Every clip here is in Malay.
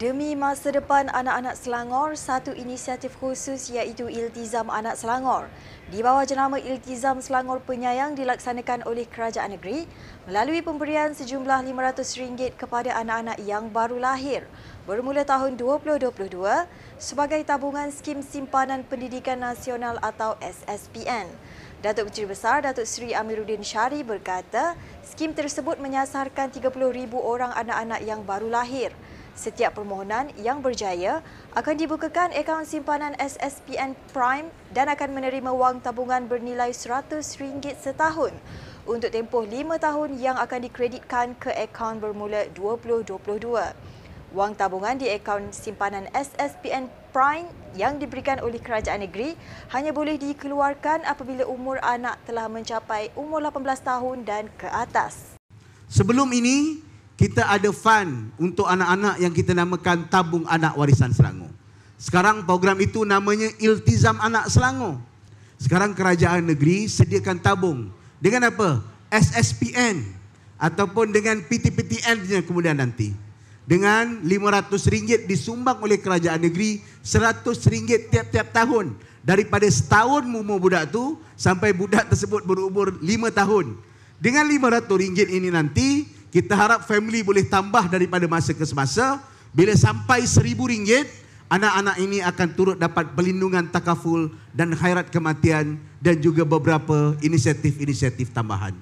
Demi masa depan anak-anak Selangor, satu inisiatif khusus iaitu Iltizam Anak Selangor. Di bawah jenama Iltizam Selangor Penyayang dilaksanakan oleh Kerajaan Negeri melalui pemberian sejumlah RM500 kepada anak-anak yang baru lahir bermula tahun 2022 sebagai tabungan skim simpanan pendidikan nasional atau SSPN. Datuk Menteri Besar Datuk Seri Amiruddin Syari berkata, skim tersebut menyasarkan 30,000 orang anak-anak yang baru lahir. Setiap permohonan yang berjaya akan dibukakan akaun simpanan SSPN Prime dan akan menerima wang tabungan bernilai RM100 setahun untuk tempoh 5 tahun yang akan dikreditkan ke akaun bermula 2022. Wang tabungan di akaun simpanan SSPN Prime yang diberikan oleh kerajaan negeri hanya boleh dikeluarkan apabila umur anak telah mencapai umur 18 tahun dan ke atas. Sebelum ini, kita ada fund untuk anak-anak yang kita namakan Tabung Anak Warisan Selangor. Sekarang program itu namanya Iltizam Anak Selangor. Sekarang kerajaan negeri sediakan tabung. Dengan apa? SSPN ataupun dengan PTPTN-nya kemudian nanti. Dengan RM500 disumbang oleh kerajaan negeri, RM100 tiap-tiap tahun. Daripada setahun umur budak tu sampai budak tersebut berumur 5 tahun. Dengan RM500 ini nanti, kita harap family boleh tambah daripada masa ke semasa. Bila sampai seribu ringgit, anak-anak ini akan turut dapat pelindungan takaful dan khairat kematian dan juga beberapa inisiatif-inisiatif tambahan.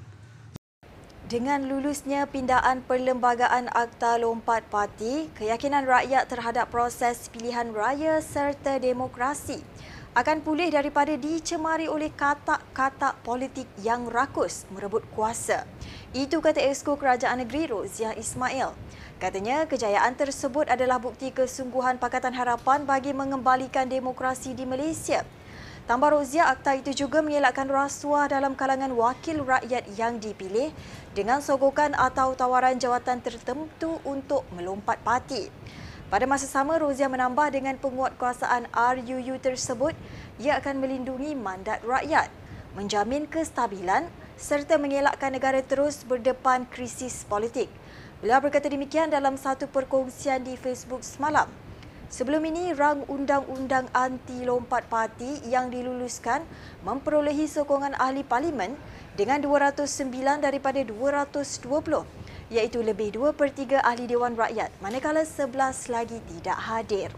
Dengan lulusnya pindaan perlembagaan Akta Lompat Parti, keyakinan rakyat terhadap proses pilihan raya serta demokrasi akan pulih daripada dicemari oleh katak-katak politik yang rakus merebut kuasa. Itu kata Esko Kerajaan Negeri Roziah Ismail. Katanya kejayaan tersebut adalah bukti kesungguhan Pakatan Harapan bagi mengembalikan demokrasi di Malaysia. Tambah Rozia, akta itu juga mengelakkan rasuah dalam kalangan wakil rakyat yang dipilih dengan sogokan atau tawaran jawatan tertentu untuk melompat parti. Pada masa sama, Rozia menambah dengan penguatkuasaan RUU tersebut, ia akan melindungi mandat rakyat, menjamin kestabilan serta mengelakkan negara terus berdepan krisis politik. Beliau berkata demikian dalam satu perkongsian di Facebook semalam. Sebelum ini, rang undang-undang anti lompat parti yang diluluskan memperolehi sokongan ahli parlimen dengan 209 daripada 220 iaitu lebih 2 per 3 ahli Dewan Rakyat manakala 11 lagi tidak hadir.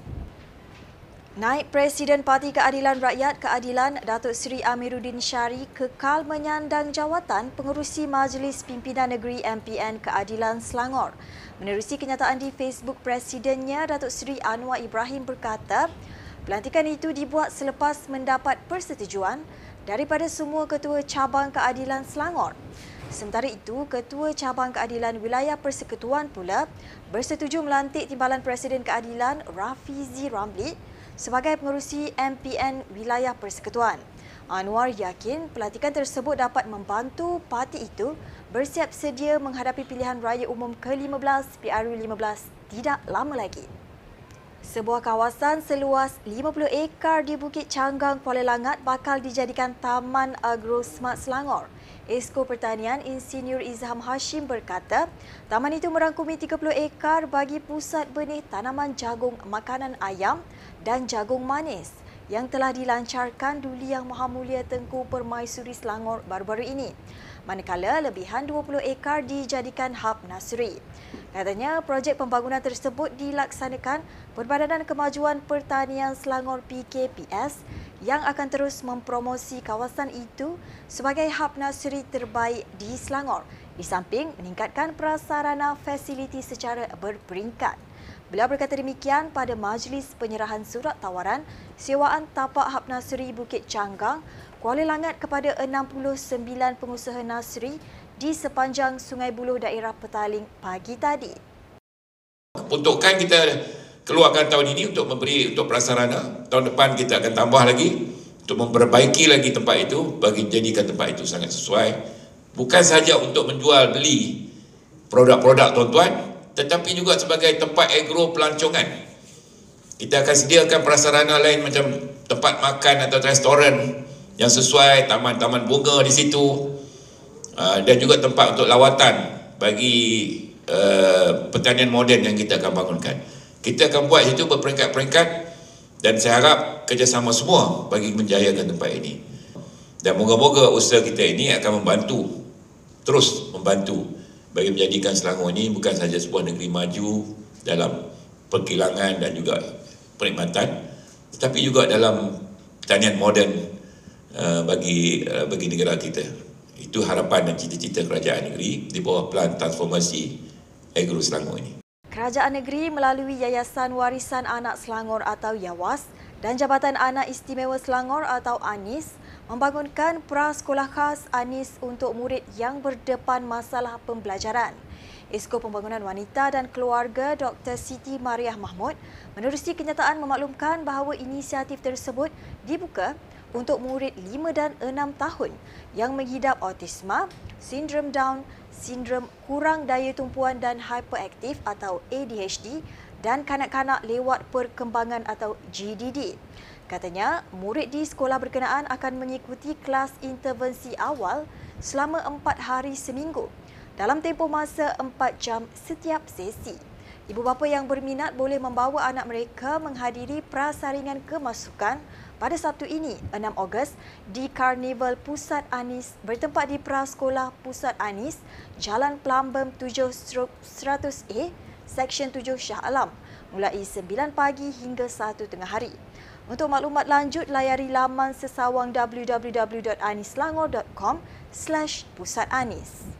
Naib Presiden Parti Keadilan Rakyat Keadilan Datuk Seri Amiruddin Syari kekal menyandang jawatan pengerusi Majlis Pimpinan Negeri MPN Keadilan Selangor. Menerusi kenyataan di Facebook Presidennya, Datuk Seri Anwar Ibrahim berkata, pelantikan itu dibuat selepas mendapat persetujuan daripada semua ketua cabang keadilan Selangor. Sementara itu, Ketua Cabang Keadilan Wilayah Persekutuan pula bersetuju melantik Timbalan Presiden Keadilan Rafizi Ramli sebagai pengerusi MPN Wilayah Persekutuan. Anwar yakin pelantikan tersebut dapat membantu parti itu bersiap sedia menghadapi pilihan raya umum ke-15 PRU15 tidak lama lagi. Sebuah kawasan seluas 50 ekar di Bukit Canggang, Kuala Langat bakal dijadikan Taman Agro Smart Selangor. Esko Pertanian Insinyur Izham Hashim berkata, taman itu merangkumi 30 ekar bagi pusat benih tanaman jagung makanan ayam dan jagung manis yang telah dilancarkan Duli Yang Maha Mulia Tengku Permaisuri Selangor baru-baru ini. Manakala lebihan 20 ekar dijadikan hub nasri. Katanya projek pembangunan tersebut dilaksanakan Perbadanan Kemajuan Pertanian Selangor PKPS yang akan terus mempromosi kawasan itu sebagai hub nasri terbaik di Selangor di samping meningkatkan prasarana fasiliti secara berperingkat. Beliau berkata demikian pada majlis penyerahan surat tawaran sewaan tapak hub nasri Bukit Canggang, Kuala Langat kepada 69 pengusaha nasri di sepanjang Sungai Buloh daerah Petaling pagi tadi. Peruntukan kita keluarkan tahun ini untuk memberi untuk prasarana. Tahun depan kita akan tambah lagi untuk memperbaiki lagi tempat itu bagi jadikan tempat itu sangat sesuai. Bukan sahaja untuk menjual beli produk-produk tuan-tuan tetapi juga sebagai tempat agro pelancongan. Kita akan sediakan prasarana lain macam tempat makan atau restoran yang sesuai taman-taman bunga di situ ah, dan juga tempat untuk lawatan bagi uh, pertanian moden yang kita akan bangunkan Kita akan buat itu berperingkat-peringkat dan saya harap kerjasama semua bagi menjayakan tempat ini. Dan moga-moga usaha kita ini akan membantu, terus membantu bagi menjadikan Selangor ini bukan sahaja sebuah negeri maju dalam perkilangan dan juga perkhidmatan, tetapi juga dalam pertanian moden uh, bagi uh, bagi negara kita. Itu harapan dan cita-cita kerajaan negeri di bawah plan transformasi agro Selangor ini. Kerajaan negeri melalui Yayasan Warisan Anak Selangor atau YAWAS dan Jabatan Anak Istimewa Selangor atau ANIS membangunkan prasekolah khas ANIS untuk murid yang berdepan masalah pembelajaran. Esko Pembangunan Wanita dan Keluarga Dr. Siti Mariah Mahmud menerusi kenyataan memaklumkan bahawa inisiatif tersebut dibuka untuk murid 5 dan 6 tahun yang menghidap autisma, sindrom Down, sindrom kurang daya tumpuan dan hyperaktif atau ADHD dan kanak-kanak lewat perkembangan atau GDD. Katanya, murid di sekolah berkenaan akan mengikuti kelas intervensi awal selama empat hari seminggu dalam tempoh masa empat jam setiap sesi. Ibu bapa yang berminat boleh membawa anak mereka menghadiri prasaringan kemasukan pada Sabtu ini, 6 Ogos, di Karnival Pusat Anis bertempat di Prasekolah Pusat Anis, Jalan Plumbum 7-100A, Seksyen 7 Shah Alam, mulai 9 pagi hingga 1 tengah hari. Untuk maklumat lanjut, layari laman sesawang www.anislangor.com slash pusatanis.